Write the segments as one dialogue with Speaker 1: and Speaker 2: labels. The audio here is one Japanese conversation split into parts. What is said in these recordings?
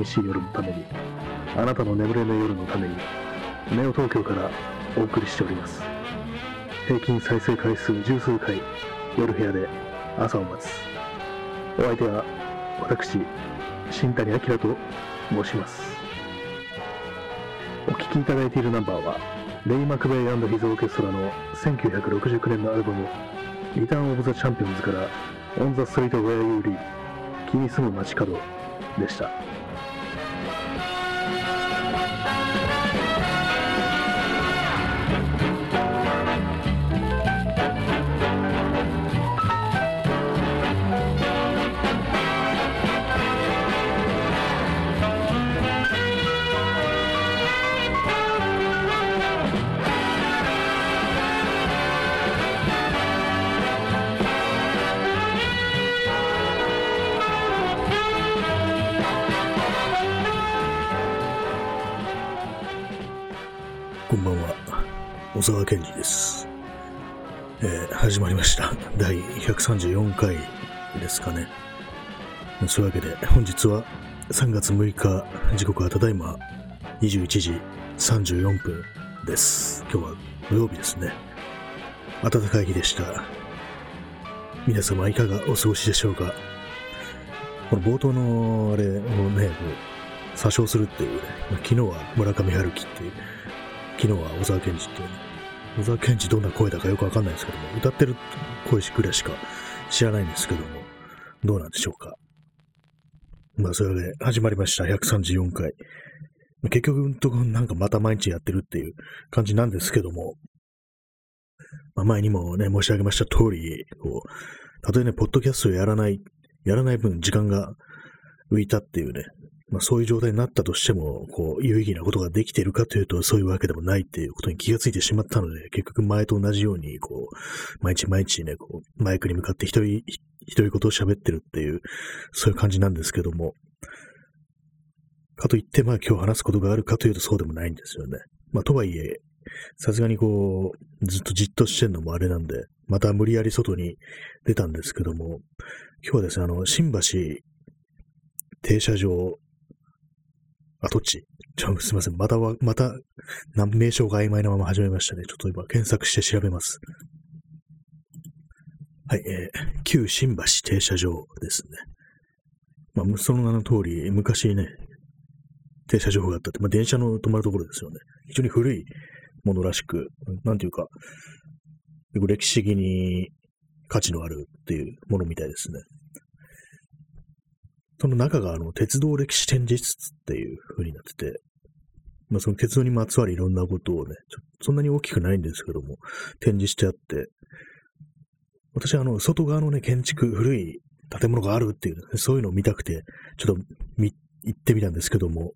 Speaker 1: 寂しい夜のために、あなたの眠れぬ夜のために、ネオ東京からお送りしております。平均再生回数十数回、夜部屋で朝を待つ。お相手は、私、新谷明と申します。お聴きいただいているナンバーは、レイ・マクベイヒズ・オーケストラの1969年のアルバム、リターン・オブ・ザ・チャンピオンズから、オン・ザ・ストリート・ウェア・ユー・リー、君住む街角でした。
Speaker 2: こんばんは。小沢健二です。えー始まりました。第134回ですかね。そういうわけで、本日は3月6日、時刻はただいま21時34分です。今日は土曜日ですね。暖かい日でした。皆様いかがお過ごしでしょうかこの冒頭のあれをね、詐称するっていうね、昨日は村上春樹っていう、昨日は小沢健二ってね、小沢健二どんな声だかよくわかんないですけども、歌ってる声ぐらいしか知らないんですけども、どうなんでしょうか。まあ、それで始まりました、134回。結局のとこなんかまた毎日やってるっていう感じなんですけども、まあ、前にもね、申し上げました通り、こう、たとえね、ポッドキャストをやらない、やらない分時間が浮いたっていうね、まあ、そういう状態になったとしても、こう、有意義なことができているかというと、そういうわけでもないっていうことに気がついてしまったので、結局前と同じように、こう、毎日毎日ね、こう、マイクに向かって一人、一人ことを喋ってるっていう、そういう感じなんですけども、かといって、まあ今日話すことがあるかというとそうでもないんですよね。まあとはいえ、さすがにこう、ずっとじっとしてんのもあれなんで、また無理やり外に出たんですけども、今日はですね、あの、新橋停車場跡地。ち？ょ、すいません。または、また、名称が曖昧なまま始めましたね。ちょっと今検索して調べます。はい、えー、旧新橋停車場ですね。まあ、その名の通り、昔ね、停車場があったって、まあ、電車の止まるところですよね。非常に古いものらしく、なんていうか、歴史的に価値のあるっていうものみたいですね。その中があの鉄道歴史展示室っていう風になってて、まあその鉄道にまつわるいろんなことをね、そんなに大きくないんですけども、展示してあって、私はあの外側のね、建築、古い建物があるっていう、ね、そういうのを見たくて、ちょっと見、行ってみたんですけども、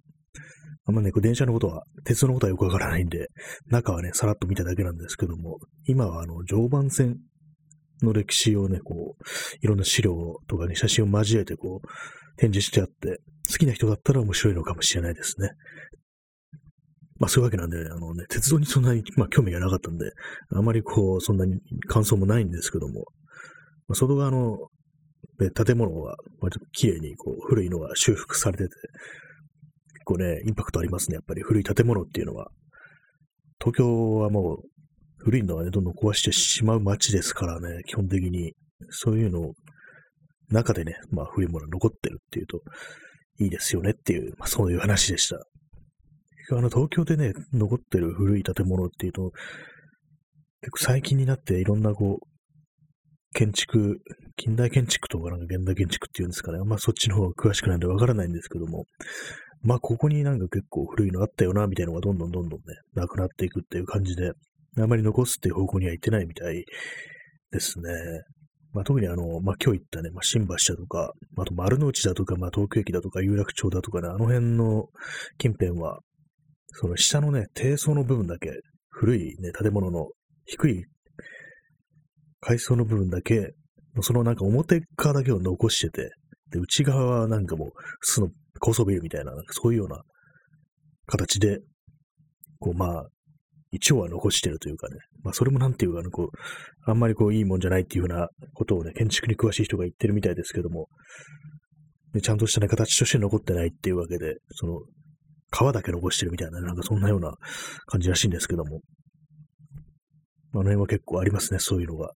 Speaker 2: あんまね、こう電車のことは、鉄道のことはよくわからないんで、中はね、さらっと見ただけなんですけども、今はあの常磐線の歴史をね、こう、いろんな資料とかね、写真を交えてこう、展示してあって、好きな人だったら面白いのかもしれないですね。まあそういうわけなんで、あのね、鉄道にそんなに、まあ興味がなかったんで、あまりこう、そんなに感想もないんですけども、まあ、外側の、ね、建物は割と綺麗にこう、古いのが修復されてて、結構ね、インパクトありますね、やっぱり古い建物っていうのは。東京はもう、古いのはね、どんどん壊してしまう街ですからね、基本的に。そういうのを中でね、まあ古いものが残ってるっていうといいですよねっていう、まあそういう話でした。あの東京でね、残ってる古い建物っていうと、結構最近になっていろんなこう、建築、近代建築とかなんか現代建築っていうんですかね。まそっちの方が詳しくないんでわからないんですけども、まあここになんか結構古いのあったよな、みたいなのがどんどんどんどんね、なくなっていくっていう感じで、あまり残すっていう方向には行ってないみたいですね。まあ、特にあの、まあ、今日行ったね、まあ、新橋だとか、あと丸の内だとか、まあ、東京駅だとか、有楽町だとかね、あの辺の近辺は、その下のね、低層の部分だけ、古いね、建物の低い階層の部分だけ、そのなんか表側だけを残してて、で、内側はなんかもう、普通の高層ビルみたいな、なんかそういうような形で、こう、まあ、一応は残してるというかね、まあそれもなんていうかね、こう、あんまりこういいもんじゃないっていうふうなことをね、建築に詳しい人が言ってるみたいですけども、でちゃんとしたね、形として残ってないっていうわけで、その、皮だけ残してるみたいな、なんかそんなような感じらしいんですけども。あの辺は結構ありますね、そういうのが。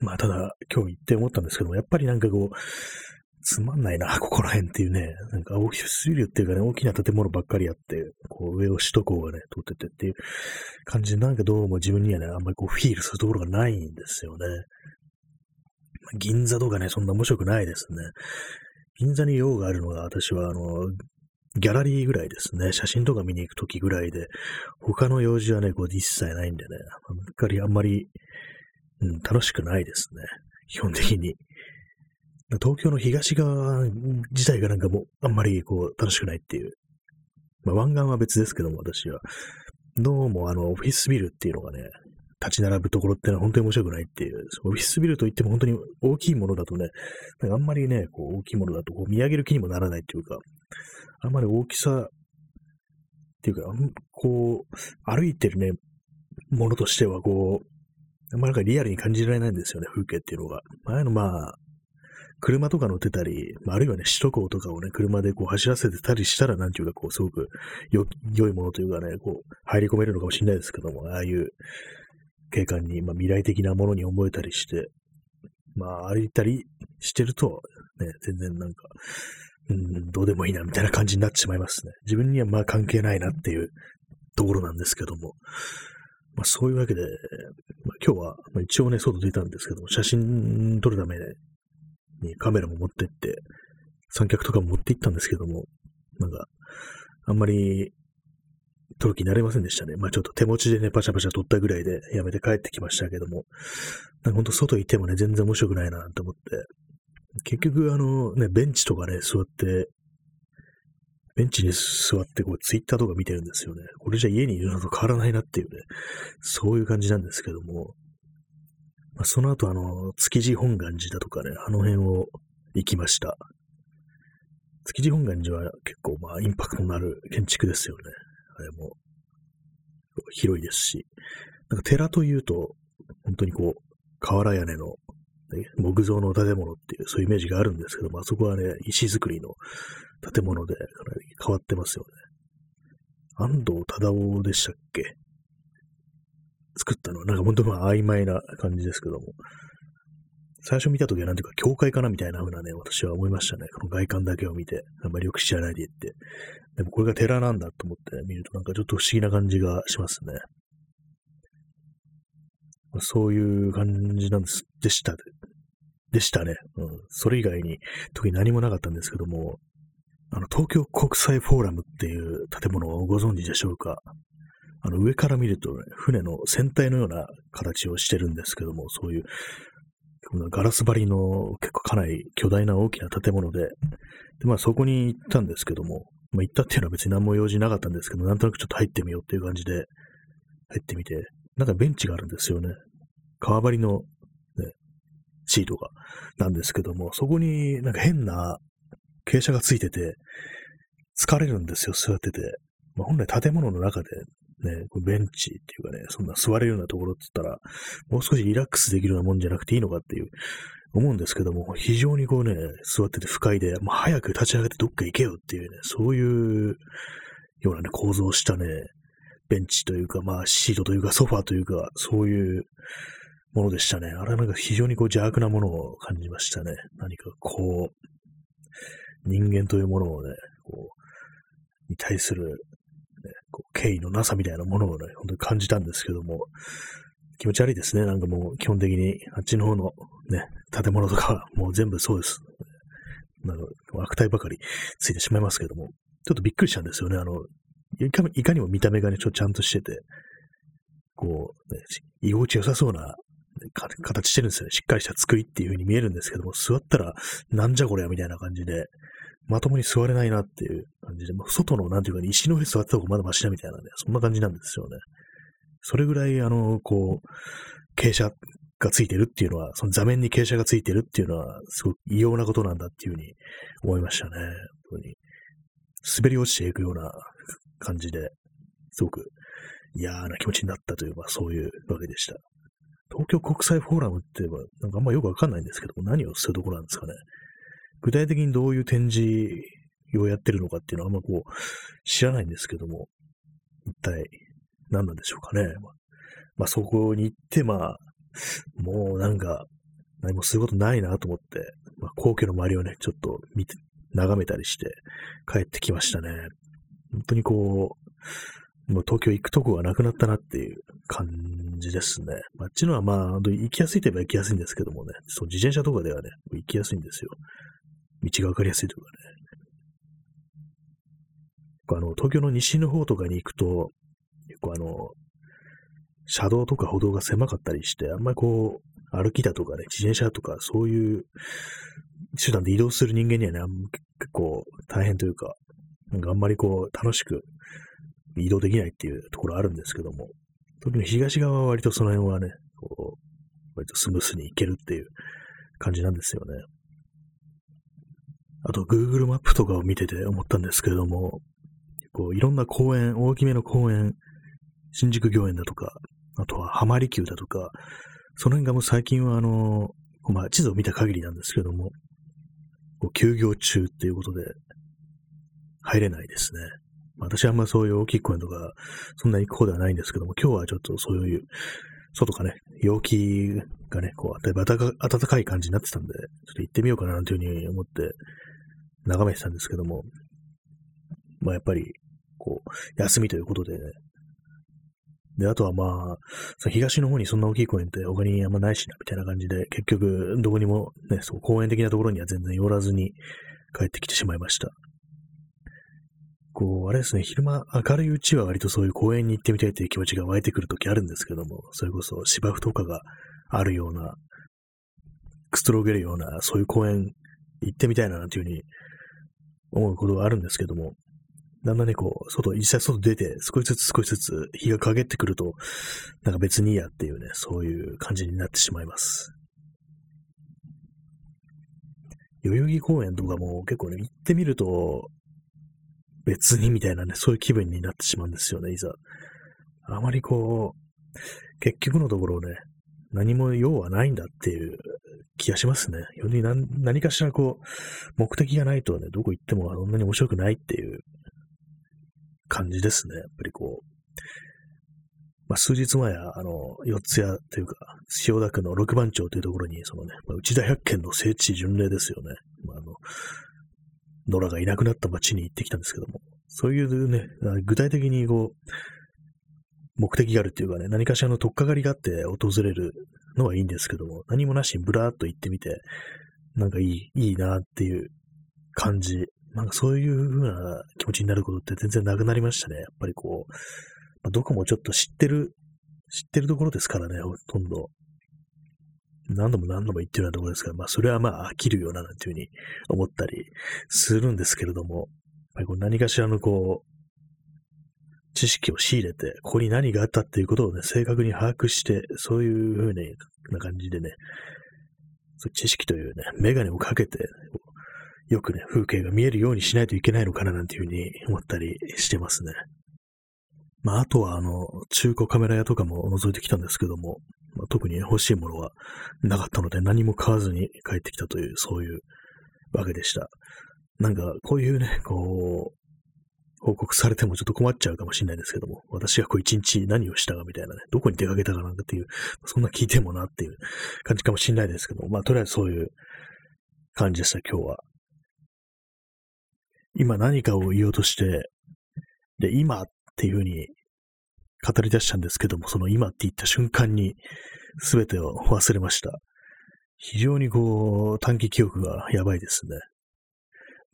Speaker 2: まあ、ただ、今日行って思ったんですけども、やっぱりなんかこう、つまんないな、ここら辺っていうね、なんかオフィスビルっていうかね、大きな建物ばっかりあって、こう上を首都高がね、通っててっていう感じで、なんかどうも自分にはね、あんまりこうフィールするところがないんですよね。銀座とかね、そんな面白くないですね。銀座に用があるのが、私はあの、ギャラリーぐらいですね。写真とか見に行くときぐらいで、他の用事はね、こう一切ないんでね、あんまりあんまり、うん、楽しくないですね。基本的に。東京の東側自体がなんかもう、あんまりこう、楽しくないっていう。まあ、湾岸は別ですけども、私は。どうも、あの、オフィスビルっていうのがね、立ち並ぶところってのは本当に面白くないっていう。オフィスビルといっても本当に大きいものだとね、あんまりね、こう大きいものだとこう見上げる気にもならないっていうか、あんまり大きさっていうか、こう、歩いてるね、ものとしてはこう、あんまりなんかリアルに感じられないんですよね、風景っていうのが。ああいうのまあ、車とか乗ってたり、まあ、あるいはね、首都高とかをね、車でこう走らせてたりしたら、なんていうか、こう、すごく良いものというかね、こう、入り込めるのかもしれないですけども、ああいう景観に、まあ、未来的なものに思えたりして、まあ、歩いたりしてると、ね、全然なんか、うん、どうでもいいな、みたいな感じになってしまいますね。自分にはまあ関係ないなっていうところなんですけども、まあ、そういうわけで、まあ、今日は、まあ、一応ね、外出たんですけども、写真撮るためにカメラも持ってって、三脚とかも持って行ったんですけども、なんか、あんまり撮る気になれませんでしたね。まあちょっと手持ちでね、パシャパシャ撮ったぐらいでやめて帰ってきましたけども、なんかほんと外行ってもね、全然面白くないなと思って、結局あのね、ベンチとかね、座って、ベンチに座ってこうツイッターとか見てるんですよね。これじゃ家にいるのと変わらないなっていうね、そういう感じなんですけども、まあ、その後あの、築地本願寺だとかね、あの辺を行きました。築地本願寺は結構まあインパクトのある建築ですよね。あれも、広いですし、なんか寺というと、本当にこう、瓦屋根の、ね、木造の建物っていう、そういうイメージがあるんですけども、あそこはね、石造りの建物で変わってますよね。安藤忠夫でしたっけ？作ったのは、なんか本当に曖昧な感じですけども、最初見たときはなんていうか、教会かなみたいな風なね、私は思いましたね。この外観だけを見て、あんまりよく知らないで言って。でもこれが寺なんだと思って見るとなんかちょっと不思議な感じがしますね。まあ、そういう感じなんです、でした。でしたね。うん。それ以外に特に何もなかったんですけども、あの、東京国際フォーラムっていう建物をご存知でしょうか？あの、上から見ると、ね、船の船体のような形をしてるんですけども、そういうガラス張りの結構かなり巨大な大きな建物で、で、まあそこに行ったんですけども、まあ行ったっていうのは別に何も用事なかったんですけど、なんとなくちょっと入ってみようっていう感じで入ってみて、なんかベンチがあるんですよね。革張りの、ね、シートが、なんですけども、そこになんか変な傾斜がついてて、疲れるんですよ、座ってて。まあ、本来建物の中でね、こベンチっていうかね、そんな座れるようなところって言ったら、もう少しリラックスできるようなもんじゃなくていいのかっていう、思うんですけども、非常にこうね、座ってて不快で、もう早く立ち上がってどっか行けよっていうね、そういうようなね、構造したね、ベンチというか、まあ、シートというか、ソファーというか、そういうものでしたね。あれはなんか非常にこう邪悪なものを感じましたね。何かこう、人間というものをね、こう、に対するこう敬意のなさみたいなものをね、本当に感じたんですけども、気持ち悪いですね。なんかもう基本的に、あっちの方のね、建物とかはもう全部そうです。なんか悪態ばかりついてしまいますけども、ちょっとびっくりしたんですよね。あの、いかいかにも見た目がね、ちょっとちゃんとしてて、こう、ね、居心地良さそうな形してるんですよね。しっかりした作りっていう風に見えるんですけども、座ったら、なんじゃこりゃみたいな感じで、まともに座れないなっていう感じで、もう外の、なんていうか、ね、石の上座った方がまだマシだみたいなね、そんな感じなんですよね。それぐらい、あの、こう、傾斜がついてるっていうのは、その座面に傾斜がついてるっていうのは、すごく異様なことなんだっていうふうに思いましたね。本当に。滑り落ちていくような感じで、すごく嫌な気持ちになったという、まあそういうわけでした。東京国際フォーラムって言えば、なんかあんまよくわかんないんですけども何をするところなんですかね。具体的にどういう展示をやってるのかっていうのはあんまこう、知らないんですけども、一体何なんでしょうかね。まあ、そこに行って、まあ、もうなんか、何もすることないなと思って、まあ、皇居の周りをね、ちょっと見て、眺めたりして帰ってきましたね。本当にこう、もう東京行くとこがなくなったなっていう感じですね。あっちのはまあ、行きやすいといえば行きやすいんですけどもね、そう自転車とかではね、行きやすいんですよ。道がわかりやすいとかね。あの、東京の西の方とかに行くと、結構あの、車道とか歩道が狭かったりして、あんまりこう、歩きだとかね、自転車とか、そういう手段で移動する人間にはね、結構大変というか、なんかあんまりこう、楽しく移動できないっていうところあるんですけども、特に東側は割とその辺はね、こう、割とスムースに行けるっていう感じなんですよね。あと、Google マップとかを見てて思ったんですけれども、こういろんな公園、大きめの公園、新宿御苑だとか、あとは浜離宮だとか、その辺がもう最近はあの、まあ地図を見た限りなんですけども、こう休業中っていうことで入れないですね。私はあんまそういう大きい公園とか、そんなに行く方ではないんですけども、今日はちょっとそういう、外かね、陽気がね、こう、例えば暖かい感じになってたんで、ちょっと行ってみようかななんていうふうに思って眺めてたんですけども、まあやっぱり、こう、休みということでね、で、あとはまあ、その東の方にそんな大きい公園って他にあんまないしな、みたいな感じで、結局、どこにもね、そう公園的なところには全然寄らずに帰ってきてしまいました。こう、あれですね、昼間明るいうちは割とそういう公園に行ってみたいという気持ちが湧いてくるときあるんですけども、それこそ芝生とかがあるような、くつろげるような、そういう公園行ってみたいな、なんていうふうに思うことがあるんですけども、だんだんね、こう、外、実際外出て、少しずつ少しずつ日が陰ってくると、なんか別にいいやっていうね、そういう感じになってしまいます。代々木公園とかも結構ね、行ってみると、別にみたいなね、そういう気分になってしまうんですよね、いざ。あまりこう、結局のところね、何も用はないんだっていう気がしますね。より何何かしらこう、目的がないとね、どこ行ってもそんなに面白くないっていう感じですね。やっぱりこう、まあ、数日前は、あの、四谷というか、千代田区の六番町というところに、そのね、まあ、内田百軒の聖地巡礼ですよね。まあ、あの、野良がいなくなった町に行ってきたんですけども、そういうね、具体的にこう、目的があるっていうかね、何かしらの取っかかりがあって訪れるのはいいんですけども、何もなしにブラーっと行ってみて、なんかいい、いいなっていう感じなんかそういう風な気持ちになることって全然なくなりましたね。やっぱりこう、まあ、どこもちょっと知ってる、知ってるところですからね、ほとんど。何度も何度も行ってるようなところですから、まあそれはまあ飽きるようななんていうふうに思ったりするんですけれども、やっぱりこう何かしらのこう、知識を仕入れて、ここに何があったっていうことをね、正確に把握して、そういうふうな感じでね、知識というね、メガネをかけて、よくね、風景が見えるようにしないといけないのかななんていうふうに思ったりしてますね。まあ、あとは、あの、中古カメラ屋とかも覗いてきたんですけども、まあ、特に欲しいものはなかったので何も買わずに帰ってきたという、そういうわけでした。なんか、こういうね、こう、報告されてもちょっと困っちゃうかもしれないですけども、私がこう一日何をしたかみたいなね、どこに出かけたかなんかっていう、そんな聞いてもなっていう感じかもしれないですけども、まあとりあえずそういう感じでした、今日は。今何かを言おうとして、で、今っていうふうに語り出したんですけども、その今って言った瞬間に全てを忘れました。非常にこう、短期記憶がやばいですね。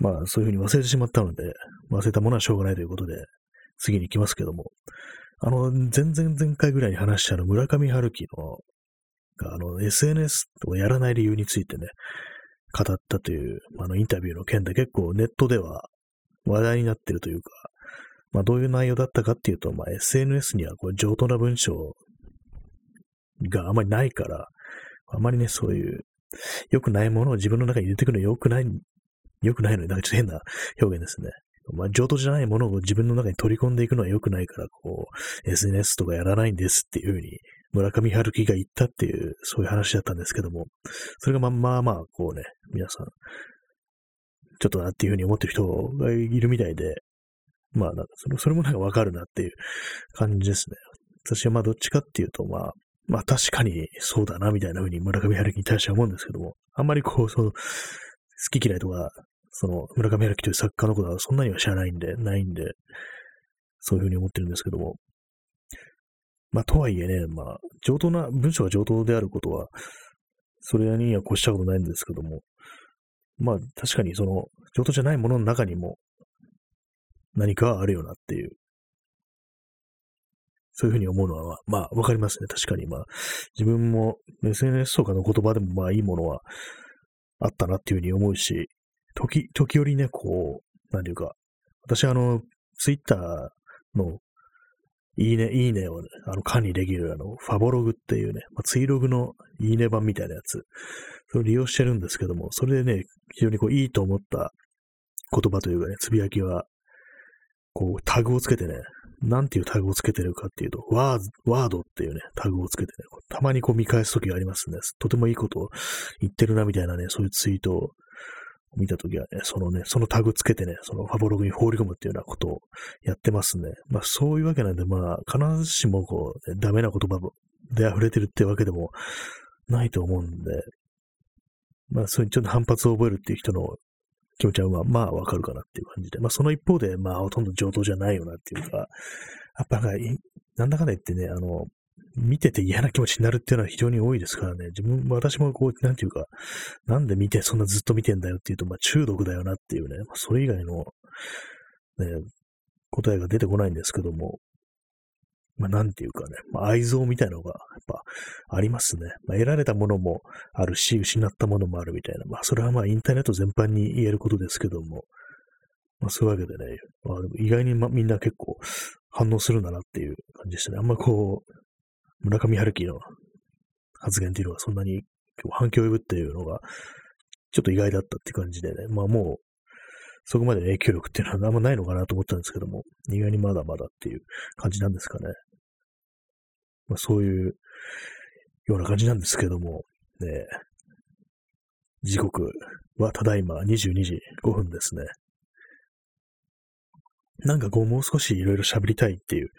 Speaker 2: まあ、そういうふうに忘れてしまったので、忘れたものはしょうがないということで、次に行きますけども、あの、前々前回ぐらいに話したの、村上春樹の、あの、SNS をやらない理由についてね、語ったという、あの、インタビューの件で結構ネットでは話題になってるというか、まあどういう内容だったかっていうと、まあ SNS にはこう上等な文章があまりないから、あまりね、そういう良くないものを自分の中に入れてくるの良くない、良くないのに、なんかちょっと変な表現ですね。まあ、上等じゃないものを自分の中に取り込んでいくのは良くないから、こう、SNS とかやらないんですっていうふうに、村上春樹が言ったっていう、そういう話だったんですけども、それがまあまあまあ、こうね、皆さん、ちょっとなっていうふうに思ってる人がいるみたいで、まあ、なんかそれそれもなんかわかるなっていう感じですね。私はまあどっちかっていうと、まあ、まあ確かにそうだなみたいなふうに村上春樹に対しては思うんですけども、あんまりこう、その、好き嫌いとか、その村上春樹という作家のことはそんなには知らないんで、ないんで、そういうふうに思ってるんですけども。まあとはいえね、まあ、上等な、文章が上等であることは、それには越したことないんですけども、まあ確かにその、上等じゃないものの中にも何かあるよなっていうそういうふうに思うのは、まあ、わかりますね。確かに、まあ、自分も SNS とかの言葉でも、まあ、いいものはあったなっていうふうに思うし、時、時折ね、こう、なんていうか、私、あの、ツイッターの、いいね、いいねをね、あの、管理できる、あの、ファボログっていうね、まあ、ツイログのいいね版みたいなやつ、それを利用してるんですけども、それでね、非常にこう、いいと思った言葉というかね、つぶやきは、こう、タグをつけてね、なんていうタグをつけてるかっていうと、ワーワードっていうね、タグをつけてね、たまにこう見返すときがありますね。とてもいいことを言ってるなみたいなね、そういうツイートを見たときはね、そのね、そのタグつけてね、そのファボログに放り込むっていうようなことをやってますね。まあそういうわけなんで、まあ必ずしもこう、ね、ダメな言葉で溢れてるってわけでもないと思うんで、まあそういうちょっと反発を覚えるっていう人の気持ちはまあ、わかるかなっていう感じで。まあその一方で、まあほとんど上等じゃないよなっていうか、やっぱなんか、なんだかんだ言ってね、あの、見てて嫌な気持ちになるっていうのは非常に多いですからね。自分、私もこう、なんていうか、なんで見て、そんなずっと見てんだよっていうと、まあ中毒だよなっていうね、まあ、それ以外の、ね、答えが出てこないんですけども、まあ、なんていうかね、まあ、愛憎みたいなのが、やっぱ、ありますね。まあ、得られたものもあるし、失ったものもあるみたいな。まあ、それはまあ、インターネット全般に言えることですけども、まあ、そういうわけでね、まあ、でも意外に、ま、みんな結構反応するんだなっていう感じでしたね。あんまこう、村上春樹の発言っていうのがそんなに反響を呼ぶっていうのが、ちょっと意外だったって感じでね、まあもう、そこまで影響力っていうのはあんまないのかなと思ったんですけども、意外にまだまだっていう感じなんですかね。まあ、そういうような感じなんですけども、ね、時刻はただいま22時5分ですね。なんかこうもう少しいろいろ喋りたいっていう、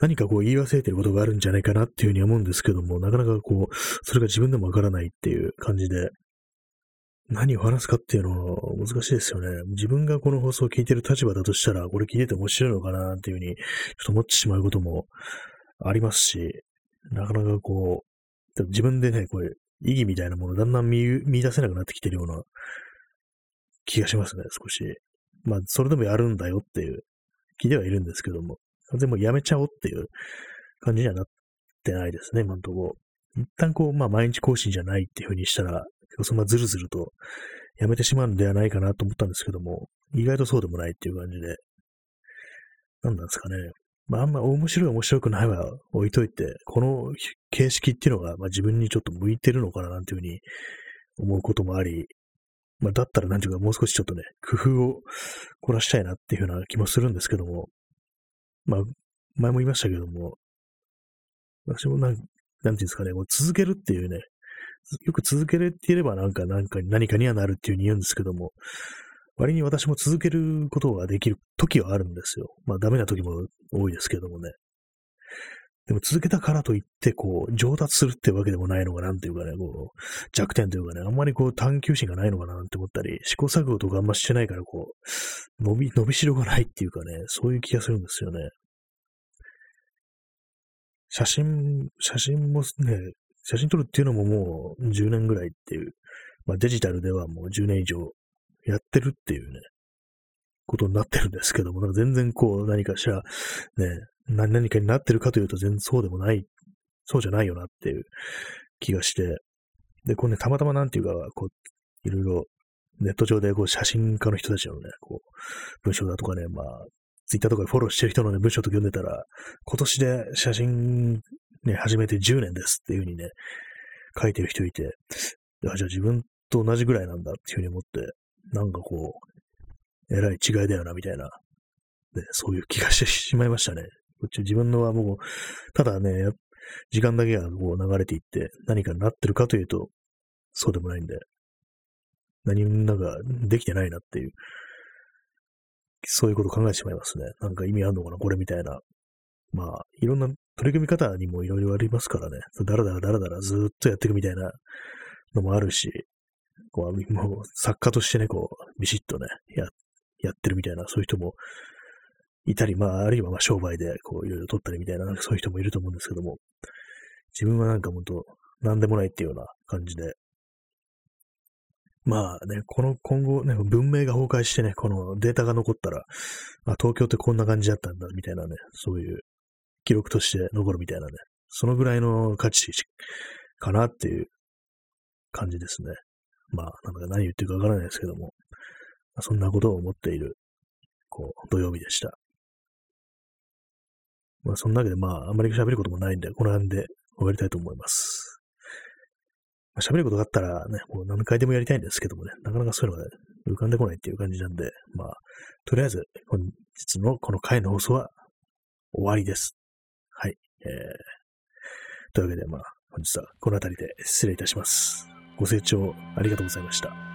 Speaker 2: 何かこう言い忘れてることがあるんじゃないかなっていうふうに思うんですけども、なかなかこう、それが自分でもわからないっていう感じで、何を話すかっていうのは難しいですよね。自分がこの放送を聞いてる立場だとしたら、これ聞いてて面白いのかなっていうふうに、ちょっと思ってしまうこともありますし、なかなかこう、自分でね、これ、意義みたいなものをだんだん見見出せなくなってきてるような気がしますね、少し。まあ、それでもやるんだよっていう気ではいるんですけども、全もうやめちゃおうっていう感じにはなってないですね、今んとこ。一旦こう、まあ、毎日更新じゃないっていう風にしたら、そんなずるずるとやめてしまうんではないかなと思ったんですけども、意外とそうでもないっていう感じで、何なんですかね。まあ、あんま面白い面白くないは置いといて、この形式っていうのが、まあ、自分にちょっと向いてるのかななんていうふうに思うこともあり、まあ、だったらなんていうかもう少しちょっとね、工夫を凝らしたいなっていうふうな気もするんですけども、まあ、前も言いましたけども、私もなん、なんていうんですかね、こう続けるっていうね、よく続けれていればなんか、なんか、何かにはなるっていうふうに言うんですけども、割に私も続けることができる時はあるんですよ。まあダメな時も多いですけどもね。でも続けたからといって、こう、上達するってわけでもないのかなんていうかね、こう、弱点というかね、あんまりこう探求心がないのかななんて思ったり、試行錯誤とかあんましてないから、こう、伸び、伸びしろがないっていうかね、そういう気がするんですよね。写真、写真もね、写真撮るっていうのももう10年ぐらいっていう、まあデジタルではもう10年以上やってるっていうね、ことになってるんですけども、なんか全然こう何かしら、ね、何かになってるかというと全然そうでもない、そうじゃないよなっていう気がして、で、こうね、たまたまなんていうか、こう、いろいろネット上でこう写真家の人たちのね、こう、文章だとかね、まあ、ツイッターとかでフォローしてる人のね、文章とか読んでたら、今年で写真ね、始めて10年ですっていう風にね、書いてる人いて、あじゃあ自分と同じぐらいなんだっていう風に思って、なんかこう、えらい違いだよな、みたいな、ね、そういう気がしてしまいましたね。こっち自分のはもう、ただね、時間だけがこう流れていって何かになってるかというと、そうでもないんで、何もなんかできてないなっていう、そういうことを考えてしまいますね。なんか意味あんのかな、これみたいな。まあ、いろんな取り組み方にもいろいろありますからね。だらだらだらだらずっとやっていくみたいなのもあるし、こう、もう作家としてね、こう、ビシッとね、や、やってるみたいな、そういう人もいたり、まあ、あるいはまあ商売でこう、いろいろ取ったりみたいな、そういう人もいると思うんですけども、自分はなんか本当、なんでもないっていうような感じで、まあね、この今後ね、文明が崩壊してね、このデータが残ったら、まあ、東京ってこんな感じだったんだ、みたいなね、そういう記録として残るみたいなね、そのぐらいの価値かなっていう感じですね。まあ、なんか何言ってるかわからないですけども、そんなことを思っている、こう、土曜日でした。まあ、そんなわけで、まあ、あんまり喋ることもないんで、この辺で終わりたいと思います。まあ、喋ることがあったらね、もう何回でもやりたいんですけどもね、なかなかそういうのが、ね、浮かんでこないっていう感じなんで、まあ、とりあえず、本日のこの回の放送は終わりです。はい。えー、というわけで、まあ、本日はこの辺りで失礼いたします。ご清聴ありがとうございました。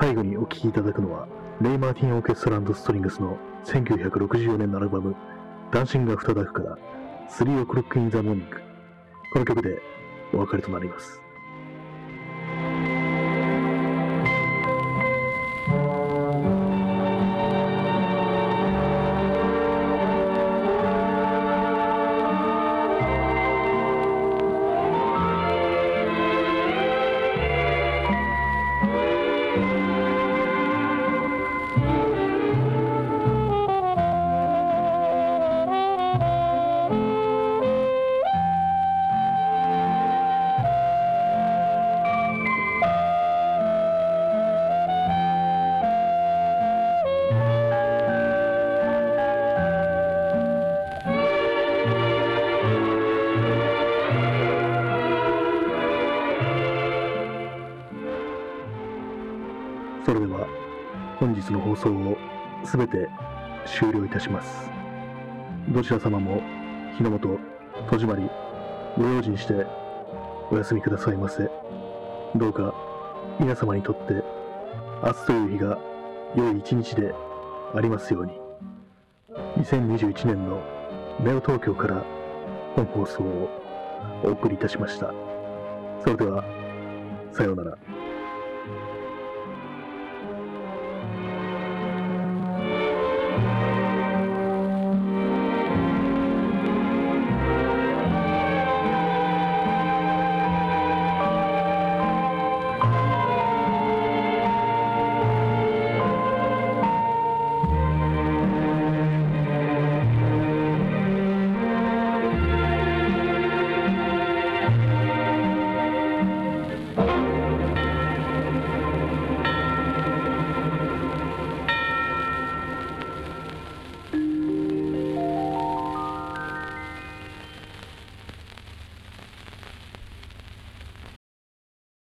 Speaker 1: 最後にお聴きいただくのは、レイ・マーティン・オーケストラストリングスの1964年のアルバム、ダンシング・アフター・ダークから、スリー・オクロック・イン・ザ・モーニング。この曲でお別れとなります。送をすべて終了いたします。どちら様も日の元戸締まりご用心してお休みくださいませ。どうか皆様にとって明日という日が良い一日でありますように。2021年のネオ東京から本放送をお送りいたしました。それでは、さようなら。